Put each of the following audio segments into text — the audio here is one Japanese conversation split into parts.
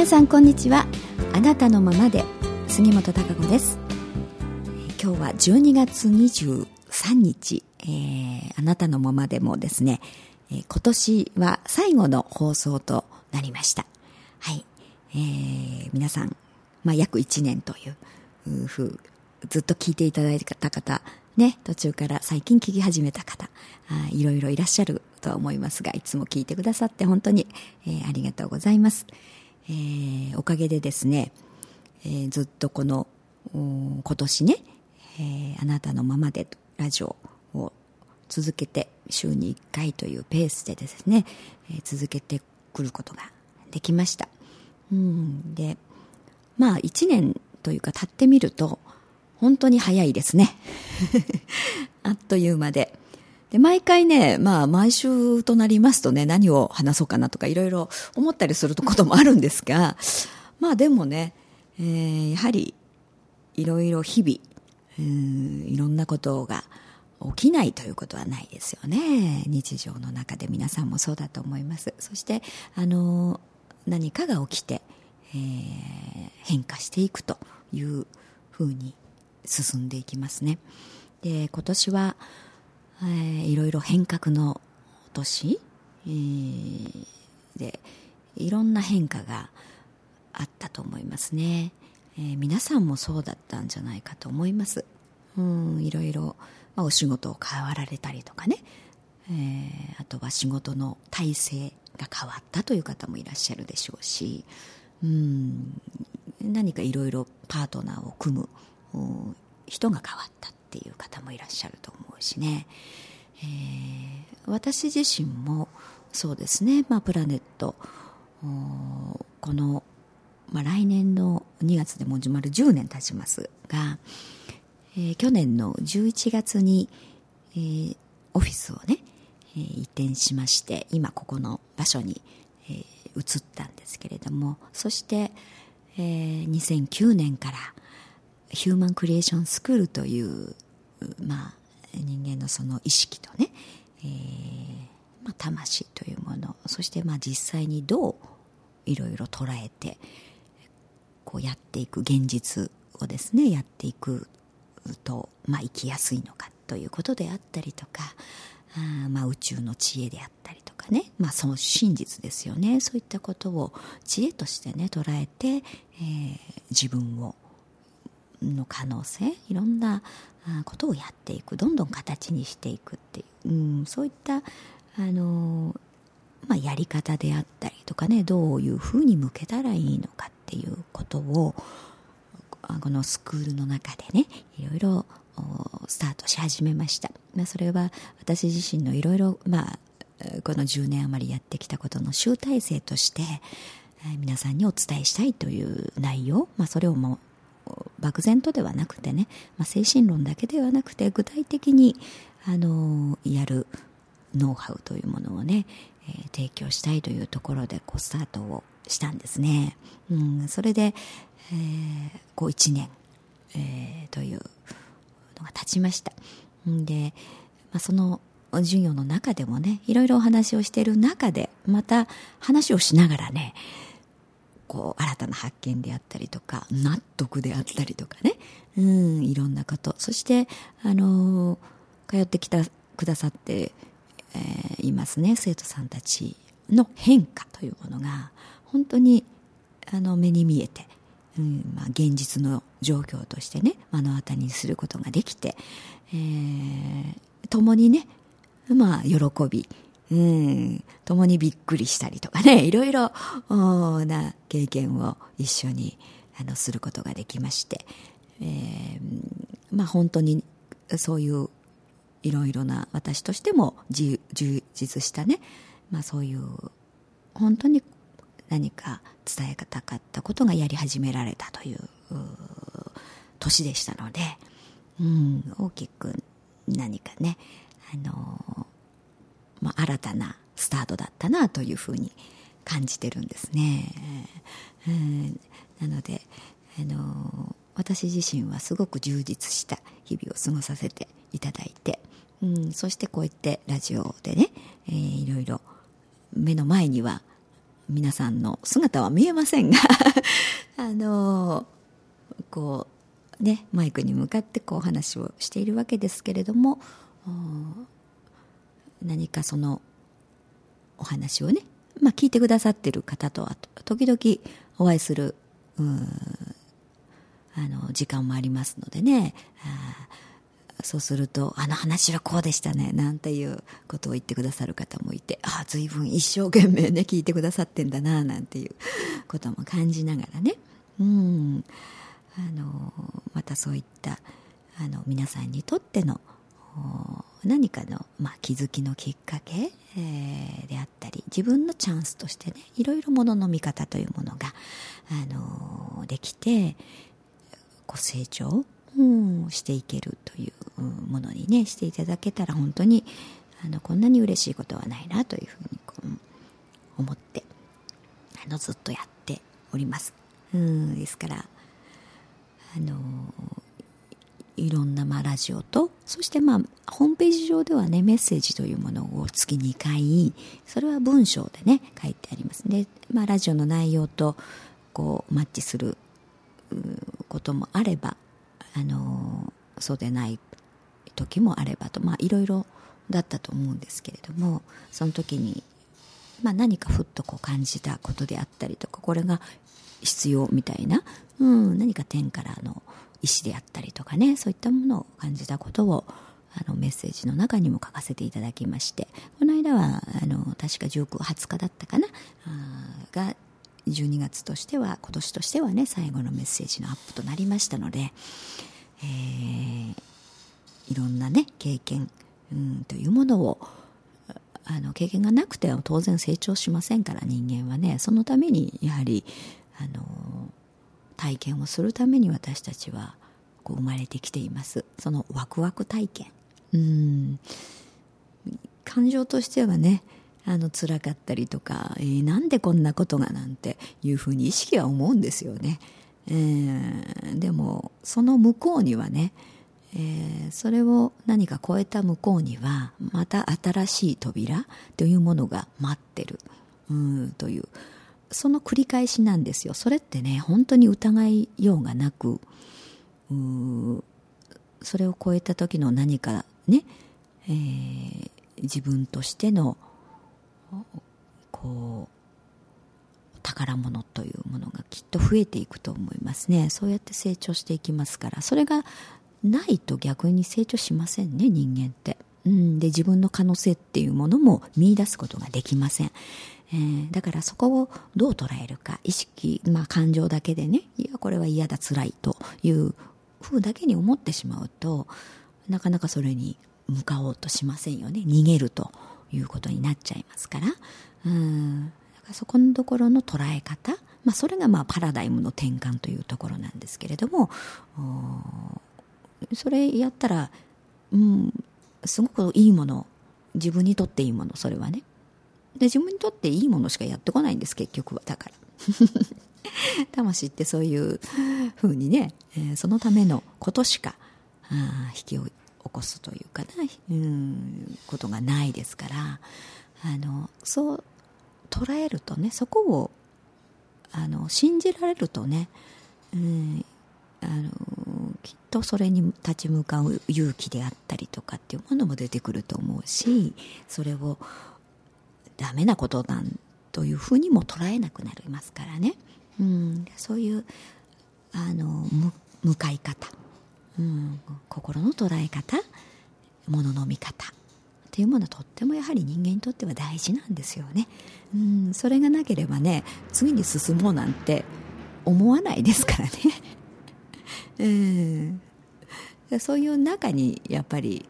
皆さんこんにちは。あなたのままで杉本孝子です。今日は12月23日、えー、あなたのままでもですね、今年は最後の放送となりました。はい、えー、皆さん、まあ、約1年というふうずっと聞いていただいた方ね、途中から最近聞き始めた方あいろいろいらっしゃるとは思いますがいつも聞いてくださって本当に、えー、ありがとうございます、えー、おかげでですね、えー、ずっとこの今年ね、えー、あなたのままでラジオを続けて週に1回というペースでですね、えー、続けてくることができました。うんでまあ1年というか経ってみると本当に早いですね。あっという間で。で、毎回ね、まあ、毎週となりますとね、何を話そうかなとかいろいろ思ったりすることもあるんですが、まあでもね、えー、やはり、いろいろ日々、うん、いろんなことが起きないということはないですよね。日常の中で皆さんもそうだと思います。そして、あの、何かが起きて、えー、変化していくというふうに進んでいきますね。で、今年は、えー、いろいろ変革の年、えー、でいろんな変化があったと思いますね、えー、皆さんもそうだったんじゃないかと思います。うんいろいろ、まあ、お仕事を変わられたりとかね、えー、あとは仕事の体制が変わったという方もいらっしゃるでしょうし。うん何かいろいろパートナーを組む人が変わったっていう方もいらっしゃると思うしね、えー、私自身もそうですね、まあ、プラネットこの、まあ、来年の2月でもう丸10年経ちますが、えー、去年の11月に、えー、オフィスをね、えー、移転しまして今ここの場所に、えー、移ったんですけれどもそして、えー、2009年からヒューマンクリエーションスクールという、まあ、人間のその意識とね、えーまあ、魂というものそしてまあ実際にどういろいろ捉えてこうやっていく現実をですねやっていくと、まあ、生きやすいのかということであったりとかあまあ宇宙の知恵であったりとかね、まあ、その真実ですよね。そういったことを知恵としてね捉えて、えー、自分をの可能性いろんなことをやっていくどんどん形にしていくっていう、うん、そういったあの、まあ、やり方であったりとかねどういうふうに向けたらいいのかっていうことをこのスクールの中でねいろいろスタートし始めました、まあ、それは私自身のいろいろまあこの10年余りやってきたことの集大成として皆さんにお伝えしたいという内容、まあ、それをも漠然とではなくてね、まあ、精神論だけではなくて具体的にあのやるノウハウというものをね、えー、提供したいというところでこうスタートをしたんですね、うん、それで、えー、こう1年、えー、というのが経ちました。で、まあ、その授業の中でもねいろいろお話をしている中でまた話をしながらねこう新たな発見であったりとか納得であったりとかね。うんいろんなこと。そしてあの通ってきたくださって、えー、いますね生徒さんたちの変化というものが本当にあの目に見えて、うんまあ、現実の状況としてね目の当たりにすることができて、えー、共にねまあ喜びうん、共にびっくりしたりとかね、いろいろな経験を一緒にあのすることができまして、えー、まあ本当にそういういろいろな私としても充実したね、まあそういう本当に何か伝えたかったことがやり始められたという年でしたので、うん、大きく何かね、あのまあ、新たなスタートだったなというふうに感じてるんですね。なので、あの私自身はすごく充実した日々を過ごさせていただいて、うん、そしてこうやってラジオでね、えー、いろいろ目の前には皆さんの姿は見えませんが あのこうねマイクに向かってこう話をしているわけですけれども何かそのお話をね、まあ、聞いてくださってる方とは時々お会いするあの時間もありますのでね。そうすると、あの話はこうでしたね、なんていうことを言ってくださる方もいて、ああ、随分一生懸命ね、聞いてくださってんだな、なんていうことも感じながらね、うん、あの、またそういった、あの、皆さんにとっての、何かの、まあ、気づきのきっかけ、えー、であったり自分のチャンスとしてねいろいろものの見方というものが、あのできてこう成長うん、していけるというものにねしていただけたら本当にあのこんなに嬉しいことはないなというふうにこう思ってあのずっとやっております。うんですからあのいろんなまあラジオとそしてまあホームページ上ではねメッセージというものを月2回それは文章でね書いてあります。で、まあ、ラジオの内容とこうマッチすることもあればあのそうでない時もあればとまあいろいろだったと思うんですけれどもその時に、まあ、何かふっとこう感じたことであったりとかこれが必要みたいな、うん、何か天からの意思であったりとかねそういったものを感じたことをあのメッセージの中にも書かせていただきましてこの間はあの確か19、20日だったかなが12月としては今年としてはね最後のメッセージのアップとなりましたので、えー、いろんなね経験、うん、というものをあの経験がなくては当然成長しませんから人間はねそのためにやはりあの体験をするために私たちはこう生まれてきています。そのワクワク体験。うん。感情としてはねあの辛かったりとか、えー、なんでこんなことがなんていうふうに意識は思うんですよね、えー、でもその向こうにはね、えー、それを何か超えた向こうにはまた新しい扉というものが待ってる。うんという。その繰り返しなんですよ。それってね本当に疑いようがなくそれを超えた時の何かね、えー、自分としてのこう宝物というものがきっと増えていくと思いますね。そうやって成長していきますから。それがないと逆に成長しませんね人間って、うん、で自分の可能性っていうものも見出すことができません、えー、だからそこをどう捉えるか意識、まあ、感情だけでねいやこれは嫌だ辛いという風だけに思ってしまうとなかなかそれに向かおうとしませんよね。逃げるということになっちゃいますから。うん。だからそこのところの捉え方、まあ、それがまあパラダイムの転換というところなんですけれどもそれやったら、うん、すごくいいもの自分にとっていいものそれはね。で自分にとっていいものしかやってこないんです結局は。だから。魂ってそういうふうにね、えー、そのためのことしかあ引き起こすというかな、うん、ことがないですからあのそう捉えるとねそこをあの信じられるとね、うん、あのきっとそれに立ち向かう勇気であったりとかっていうものも出てくると思うしそれをダメなことなんというふうにも捉えなくなりますからね、うん、そういうあの向かい方。うん、心の捉え方。ものの見方。っていうものはとってもやはり人間にとっては大事なんですよね、うん、それがなければね次に進もうなんて思わないですからね、うん、そういう中にやっぱり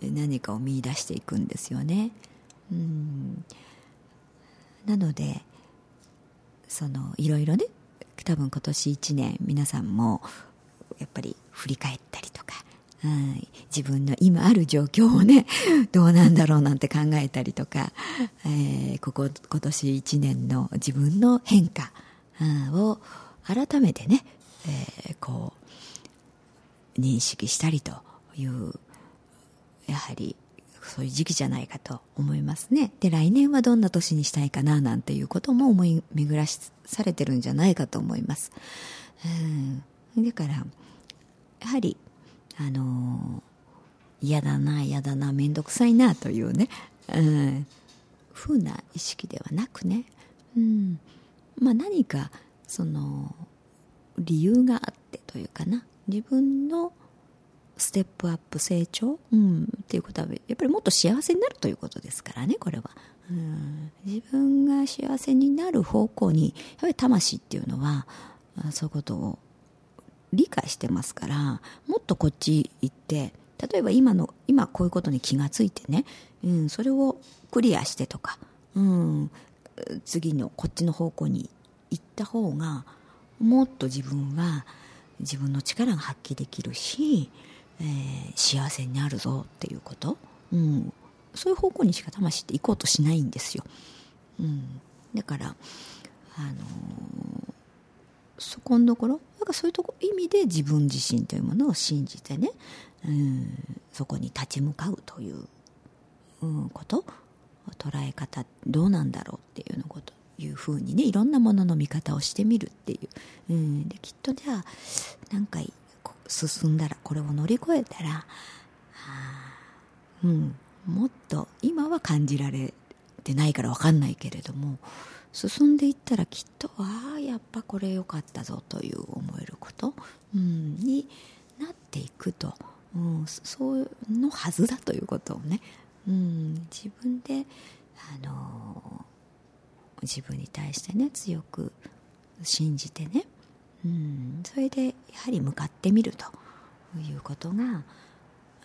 何かを見出していくんですよね、なのでそのいろいろね多分今年1年皆さんもやっぱり振り返ったりとか、うん、自分の今ある状況をね どうなんだろうなんて考えたりとか、えー、ここ今年1年の自分の変化、うん、を改めてね、えー、こう認識したりというやはりそういう時期じゃないかと思いますね。で、来年はどんな年にしたいかななんていうことも思い巡らされてるんじゃないかと思います。うん。だから、やはり、あのー、嫌だな、嫌だな、めんどくさいなというね、うん、ふうな意識ではなくね、うん、まあ何か、その、理由があってというかな、自分のステップアップ成長、うん、っていうことはやっぱりもっと幸せになるということですからねこれは、うん、自分が幸せになる方向にやっぱり魂っていうのはそういうことを理解してますからもっとこっち行って例えば今の今こういうことに気がついてね、うん、それをクリアしてとか、うん、次のこっちの方向に行った方がもっと自分は自分の力が発揮できるし、えー、幸せになるぞっていうこと、うん、そういう方向にしか魂って行こうとしないんですよ、うん、だからあのー、そこのところだかそういうとこ意味で自分自身というものを信じてね、うん、そこに立ち向かうという、うん、こと。捉え方どうなんだろうっていうのこと。いうふうにねいろんなものの見方をしてみるっていう、うん、できっとじゃあ何回進んだらこれを乗り越えたら、はあ、うん、もっと今は感じられてないから分かんないけれども進んでいったらきっとああやっぱこれ良かったぞという思えること、うん、になっていくと、うん、そうのはずだということをね、うん、自分で、あの自分に対してね強く信じてね、うん、それでやはり向かってみるということが、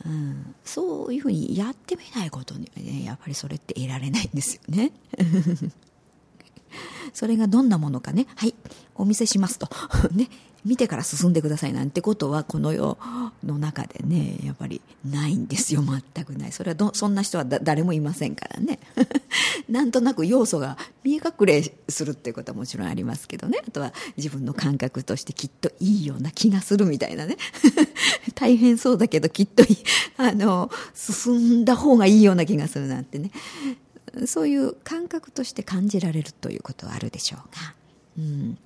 うん、そういうふうにやってみないことにはねやっぱりそれって得られないんですよね。それがどんなものかね、はい、お見せしますと。ね、見てから進んでくださいなんてことはこの世の中でねやっぱりないんですよ。全くない。それはどそんな人は誰もいませんからね。なんとなく要素が見え隠れするっていうことはもちろんありますけどね。あとは自分の感覚としてきっといいような気がするみたいなね。大変そうだけどきっとあの進んだ方がいいような気がするなんてね。そういう感覚として感じられるということはあるでしょうが、うん、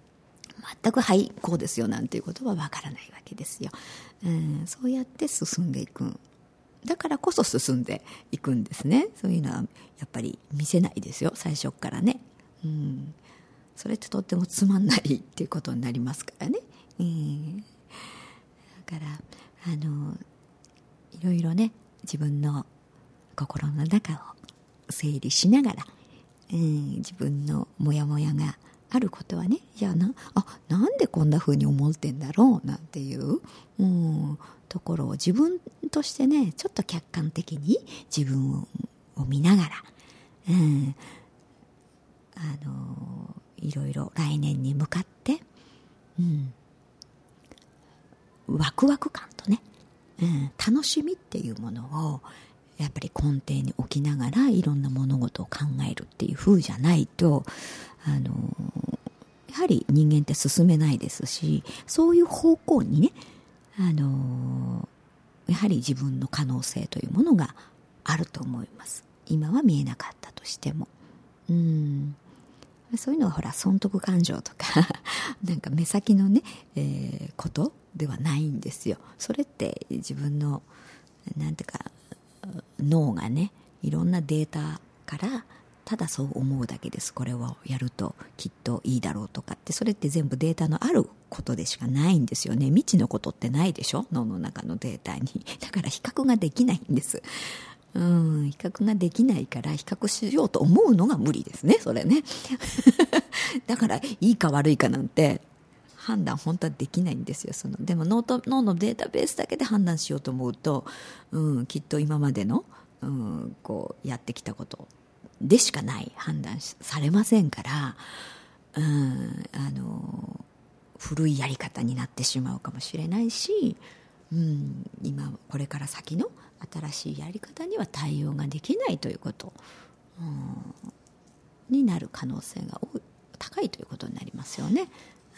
全くはいこうですよなんていうことはわからないわけですよ、うん、そうやって進んでいく。だからこそ進んでいくんですね。そういうのはやっぱり見せないですよ。最初からね、うん、それってとってもつまんないっていうことになりますからね、うん、だからあのいろいろね自分の心の中を整理しながら、うん、自分のモヤモヤがあることはねじゃあなあなんでこんな風に思ってんだろうなんていう、うん、ところを自分としてねちょっと客観的に自分を見ながら、うん、あのいろいろ来年に向かって、うん、ワクワク感とね、うん、楽しみっていうものをやっぱり根底に置きながらいろんな物事を考えるっていう風じゃないとあのやはり人間って進めないですしそういう方向にねあのやはり自分の可能性というものがあると思います。今は見えなかったとしても。うん。そういうのはほら損得感情とか なんか目先のね、えー、ことではないんですよ。それって自分のなんていうか脳がねいろんなデータからただそう思うだけです。これをやるときっといいだろうとかってそれって全部データのあることでしかないんですよね。未知のことってないでしょ？脳の中のデータに。だから比較ができないんです。うん。比較ができないから比較しようと思うのが無理ですねそれね。だからいいか悪いかなんて判断本当はできないんですよそのでも脳と脳のデータベースだけで判断しようと思うと、うん、きっと今までの、うん、こうやってきたことでしかない判断されませんから、うん、あの古いやり方になってしまうかもしれないし、うん、今これから先の新しいやり方には対応ができないということ、うん、になる可能性が高いということになりますよね。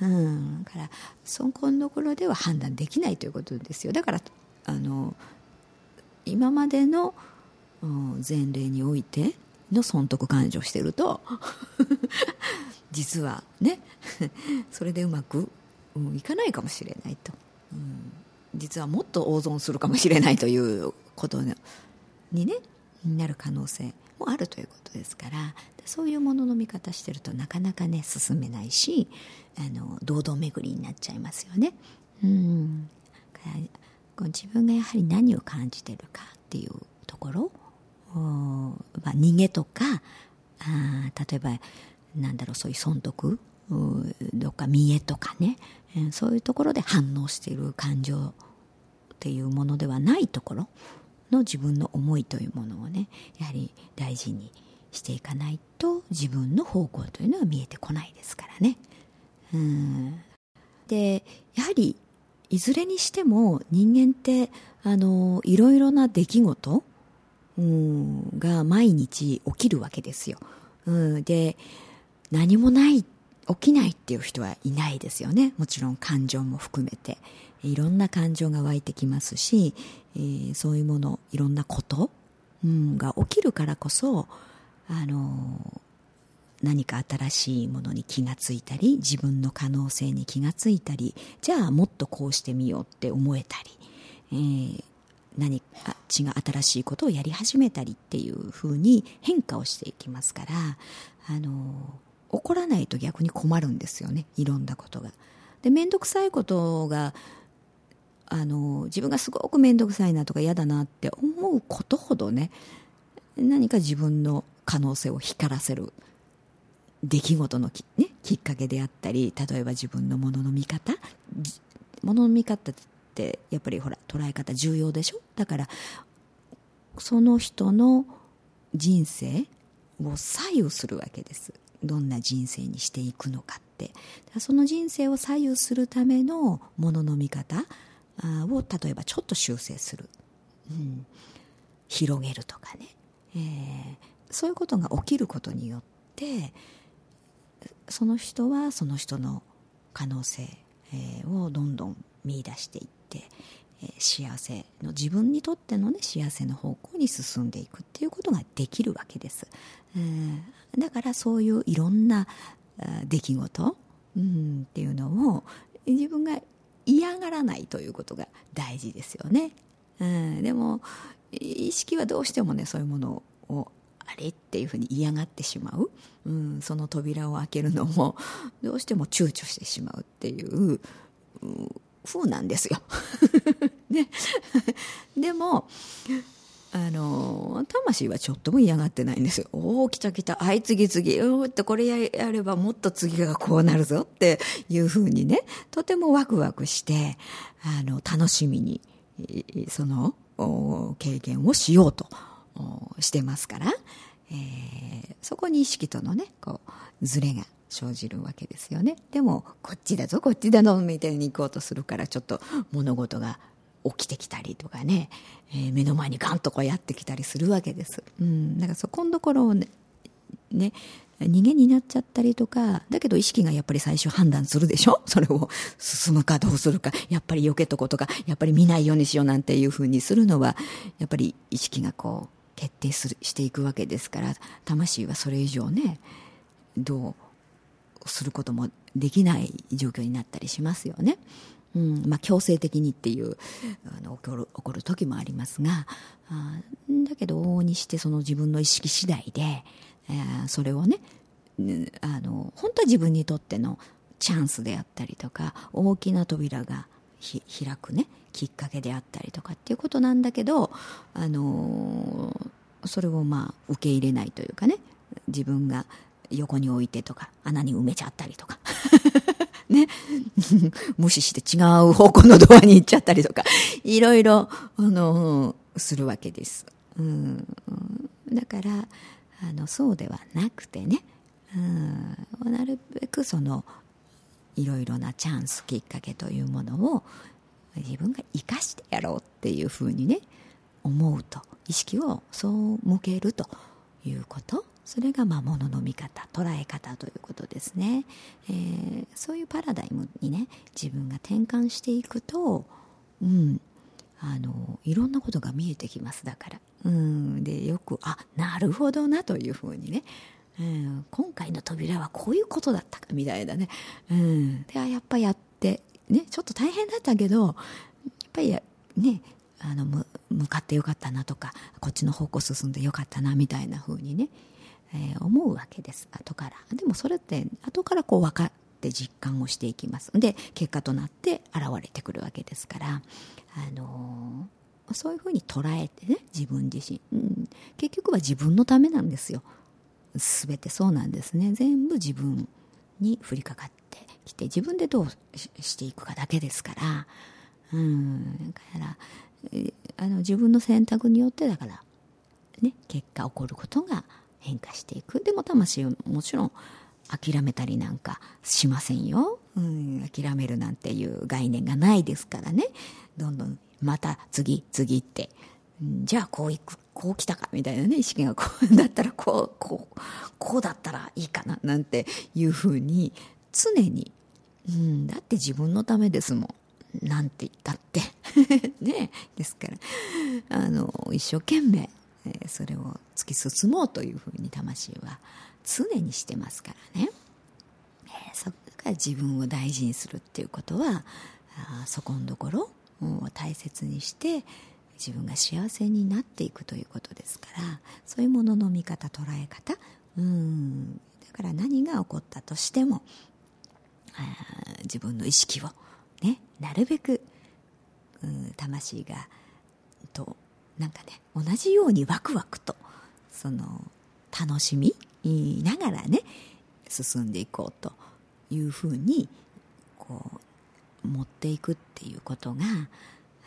うん、だからそこのところでは判断できないということですよ。だからあの今までの前例においての損得感情していると 実はねそれでうまく、うん、いかないかもしれないと、うん、実はもっと大損するかもしれないということにねなる可能性。もあるということですからそういうものの見方してるとなかなかね進めないしあの堂々巡りになっちゃいますよね。うん自分がやはり何を感じてるかっていうところ、まあ、逃げとかあ例えばなんだろうそういう損得どっか見栄とかねそういうところで反応している感情っていうものではないところの自分の思いというものをねやはり大事にしていかないと自分の方向というのは見えてこないですからね。うんでやはりいずれにしても人間ってあのいろいろな出来事、うん、が毎日起きるわけですよ。うん、で何もない起きないっていう人はいないですよねもちろん感情も含めていろんな感情が湧いてきますし、えー、そういうものいろんなこと、うん、が起きるからこそあの何か新しいものに気がついたり自分の可能性に気がついたりじゃあもっとこうしてみようって思えたり、えー、何か違う新しいことをやり始めたりっていうふうに変化をしていきますからあの怒らないと逆に困るんですよねいろんなことが。で面倒くさいことがあの自分がすごく面倒くさいなとか嫌だなって思うことほどね何か自分の可能性を光らせる出来事のき,、ね、きっかけであったり例えば自分のものの見方ものの見方ってやっぱりほら捉え方重要でしょ？だからその人の人生を左右するわけです。どんな人生にしていくのかって。その人生を左右するためのものの見方を例えばちょっと修正する、うん、広げるとかね、えー、そういうことが起きることによってその人はその人の可能性をどんどん見出していって幸せの自分にとってのね幸せの方向に進んでいくっていうことができるわけです、だからそういういろんな出来事、うん、っていうのを自分が嫌がらないということが大事ですよね、うん、でも意識はどうしてもねそういうものをあれっていうふうに嫌がってしまう、うん、その扉を開けるのもどうしても躊躇してしまうっていう、うん、風なんですよ。ね、でもあの魂はちょっとも嫌がってないんですよ。おお来た来た。はい次次。おってこれやればもっと次がこうなるぞっていうふうにね。とてもワクワクしてあの楽しみにその経験をしようとしてますから、えー、そこに意識とのねこうズレが生じるわけですよね。でもこっちだぞこっちだぞみたいに行こうとするからちょっと物事が起きてきたりとかね、えー、目の前にガンとこうやってきたりするわけです。うん、だからそこのところをねね逃げになっちゃったりとか、だけど意識がやっぱり最初判断するでしょ？それを進むかどうするか、やっぱり避けとことか、やっぱり見ないようにしようなんていうふうにするのは、やっぱり意識がこう、決定するしていくわけですから魂はそれ以上ねどうすることもできない状況になったりしますよね。うんまあ、強制的にっていうあの起こる起こる時もありますがあだけど往々にしてその自分の意識次第で、えー、それをねあの本当は自分にとってのチャンスであったりとか大きな扉がひ開くねきっかけであったりとかっていうことなんだけど、あのー、それをまあ受け入れないというかね自分が横に置いてとか穴に埋めちゃったりとか。無視して違う方向のドアに行っちゃったりとかいろいろ、あの、するわけです、うん、だからあのそうではなくてね、うん、なるべくそのいろいろなチャンスきっかけというものを自分が生かしてやろうっていうふうにね思うと意識をそう向けるということ。それがまあものの見方捉え方ということですね、えー、そういうパラダイムにね自分が転換していくとうんあのいろんなことが見えてきますだから、うん、でよくあなるほどなというふうにね、うん、今回の扉はこういうことだったかみたいなね、うん、でやっぱやってねちょっと大変だったけどやっぱりねあの向かってよかったなとかこっちの方向進んでよかったなみたいな風にね、えー、思うわけです。後から。でもそれって後からこう分かって実感をしていきます。で結果となって現れてくるわけですから、あのー、そういうふうに捉えてね自分自身、うん、結局は自分のためなんですよ。全てそうなんですね。全部自分に降りかかってきて自分でどうしていくかだけですから。うん。だからあの自分の選択によってだから、ね、結果起こることが変化していく。でも魂はもちろん諦めたりなんかしませんよ、うん、諦めるなんていう概念がないですからね。どんどんまた次次って、うん、じゃあこういくこう来たかみたいなね。意識がこうだったらこうこうこうだったらいいかななんていうふうに常に、うん、だって自分のためですもん。なんて言ったって。ね。ですから。あの一生懸命、え、それを突き進もうというふうに魂は常にしてますからね、え、そこから自分を大事にするっていうことはあそこのところを大切にして自分が幸せになっていくということですからそういうものの見方捉え方うんだから何が起こったとしても自分の意識をねなるべく、うん、魂がとなんかね同じようにワクワクとその楽しみながらね進んでいこうというふうにこう持っていくっていうことが、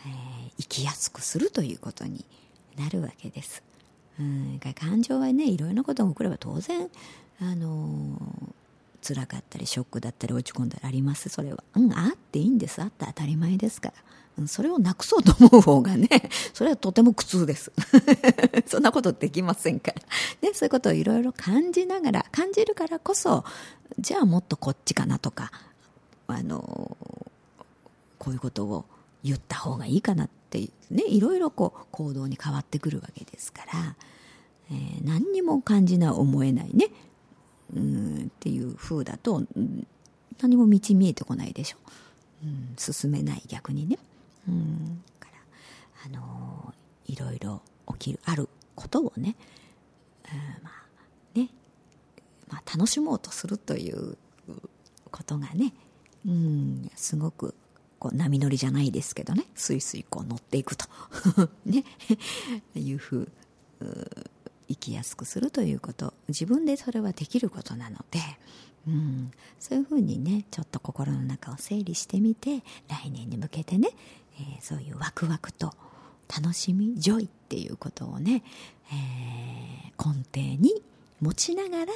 えー、生きやすくするということになるわけです。うん、感情はねいろいろなことが起これば当然あの辛かったりショックだったり落ち込んだりありますそれは。うんあっていいんです。あって当たり前ですから、それをなくそうと思う方がね それはとても苦痛です。そんなことできませんから、ね、そういうことをいろいろ感じながら感じるからこそじゃあもっとこっちかなとかあのこういうことを言った方がいいかなってねいろいろこう行動に変わってくるわけですから、えー、何にも感じない思えないね。うんっていう風だと何も道見えてこないでしょ、うん、進めない逆にね、うん、からあの、いろいろ起きるあることをね、うん、まあね、まあ、楽しもうとするということがね、うん、すごくこう波乗りじゃないですけどねスイスイこう乗っていくと ねいうふう生きやすくするということ自分でそれはできることなので、うん、そういうふうにねちょっと心の中を整理してみて来年に向けてね、えー、そういうワクワクと楽しみ joy っていうことをね、えー、根底に持ちながら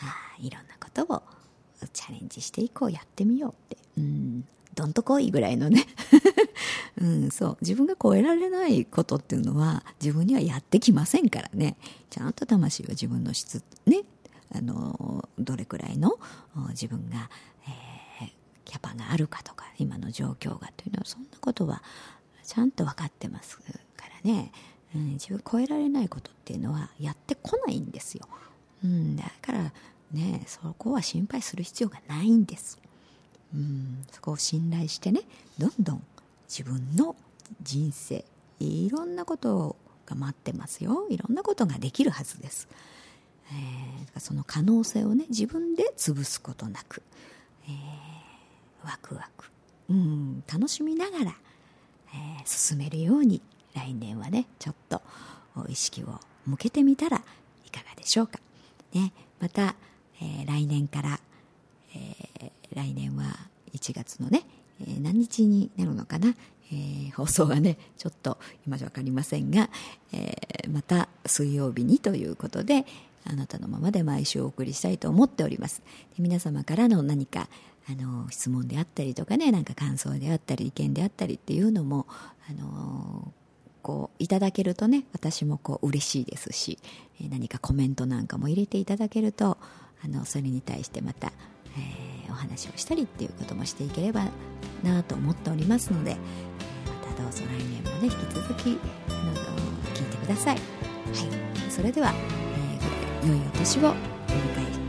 あいろんなことをチャレンジしていこうやってみようって、うん、どんとこいぐらいのね。うん、そう。自分が超えられないことっていうのは自分にはやってきませんからね。ちゃんと魂は自分の質ね。あのどれくらいの自分が、えー、キャパがあるかとか今の状況がというのはそんなことはちゃんと分かってますからね、うん、自分超えられないことっていうのはやってこないんですよ、うん、だからねそこは心配する必要がないんです。うん、そこを信頼してねどんどん自分の人生いろんなことが待ってますよ。いろんなことができるはずです、えー、その可能性をね自分で潰すことなく、えー、ワクワク、うん、楽しみながら、えー、進めるように来年はねちょっと意識を向けてみたらいかがでしょうか、ね、また、えー、来年から、えー、来年は1月のねえー、何日になるのかな、えー、放送がねちょっと今じゃ分かりませんが、えー、また水曜日にということであなたのままで毎週お送りしたいと思っております。皆様からの何かあの質問であったりとかねなんか感想であったり意見であったりっていうのもあのこういただけるとね私もこう嬉しいですし何かコメントなんかも入れていただけるとあのそれに対してまたえー、お話をしたりっていうこともしていければなと思っておりますのでまたどうぞ来年もね引き続きあの聞いてください。はい。それでは、えー、良いお年をお迎え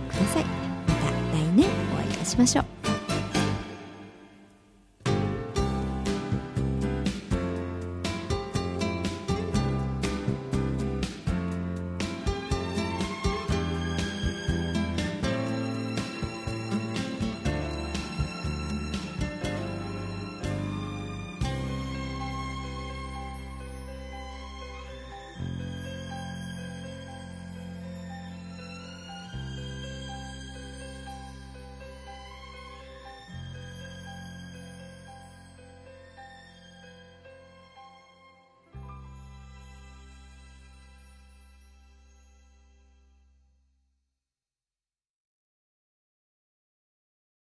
ください。また来年お会いいたしましょう。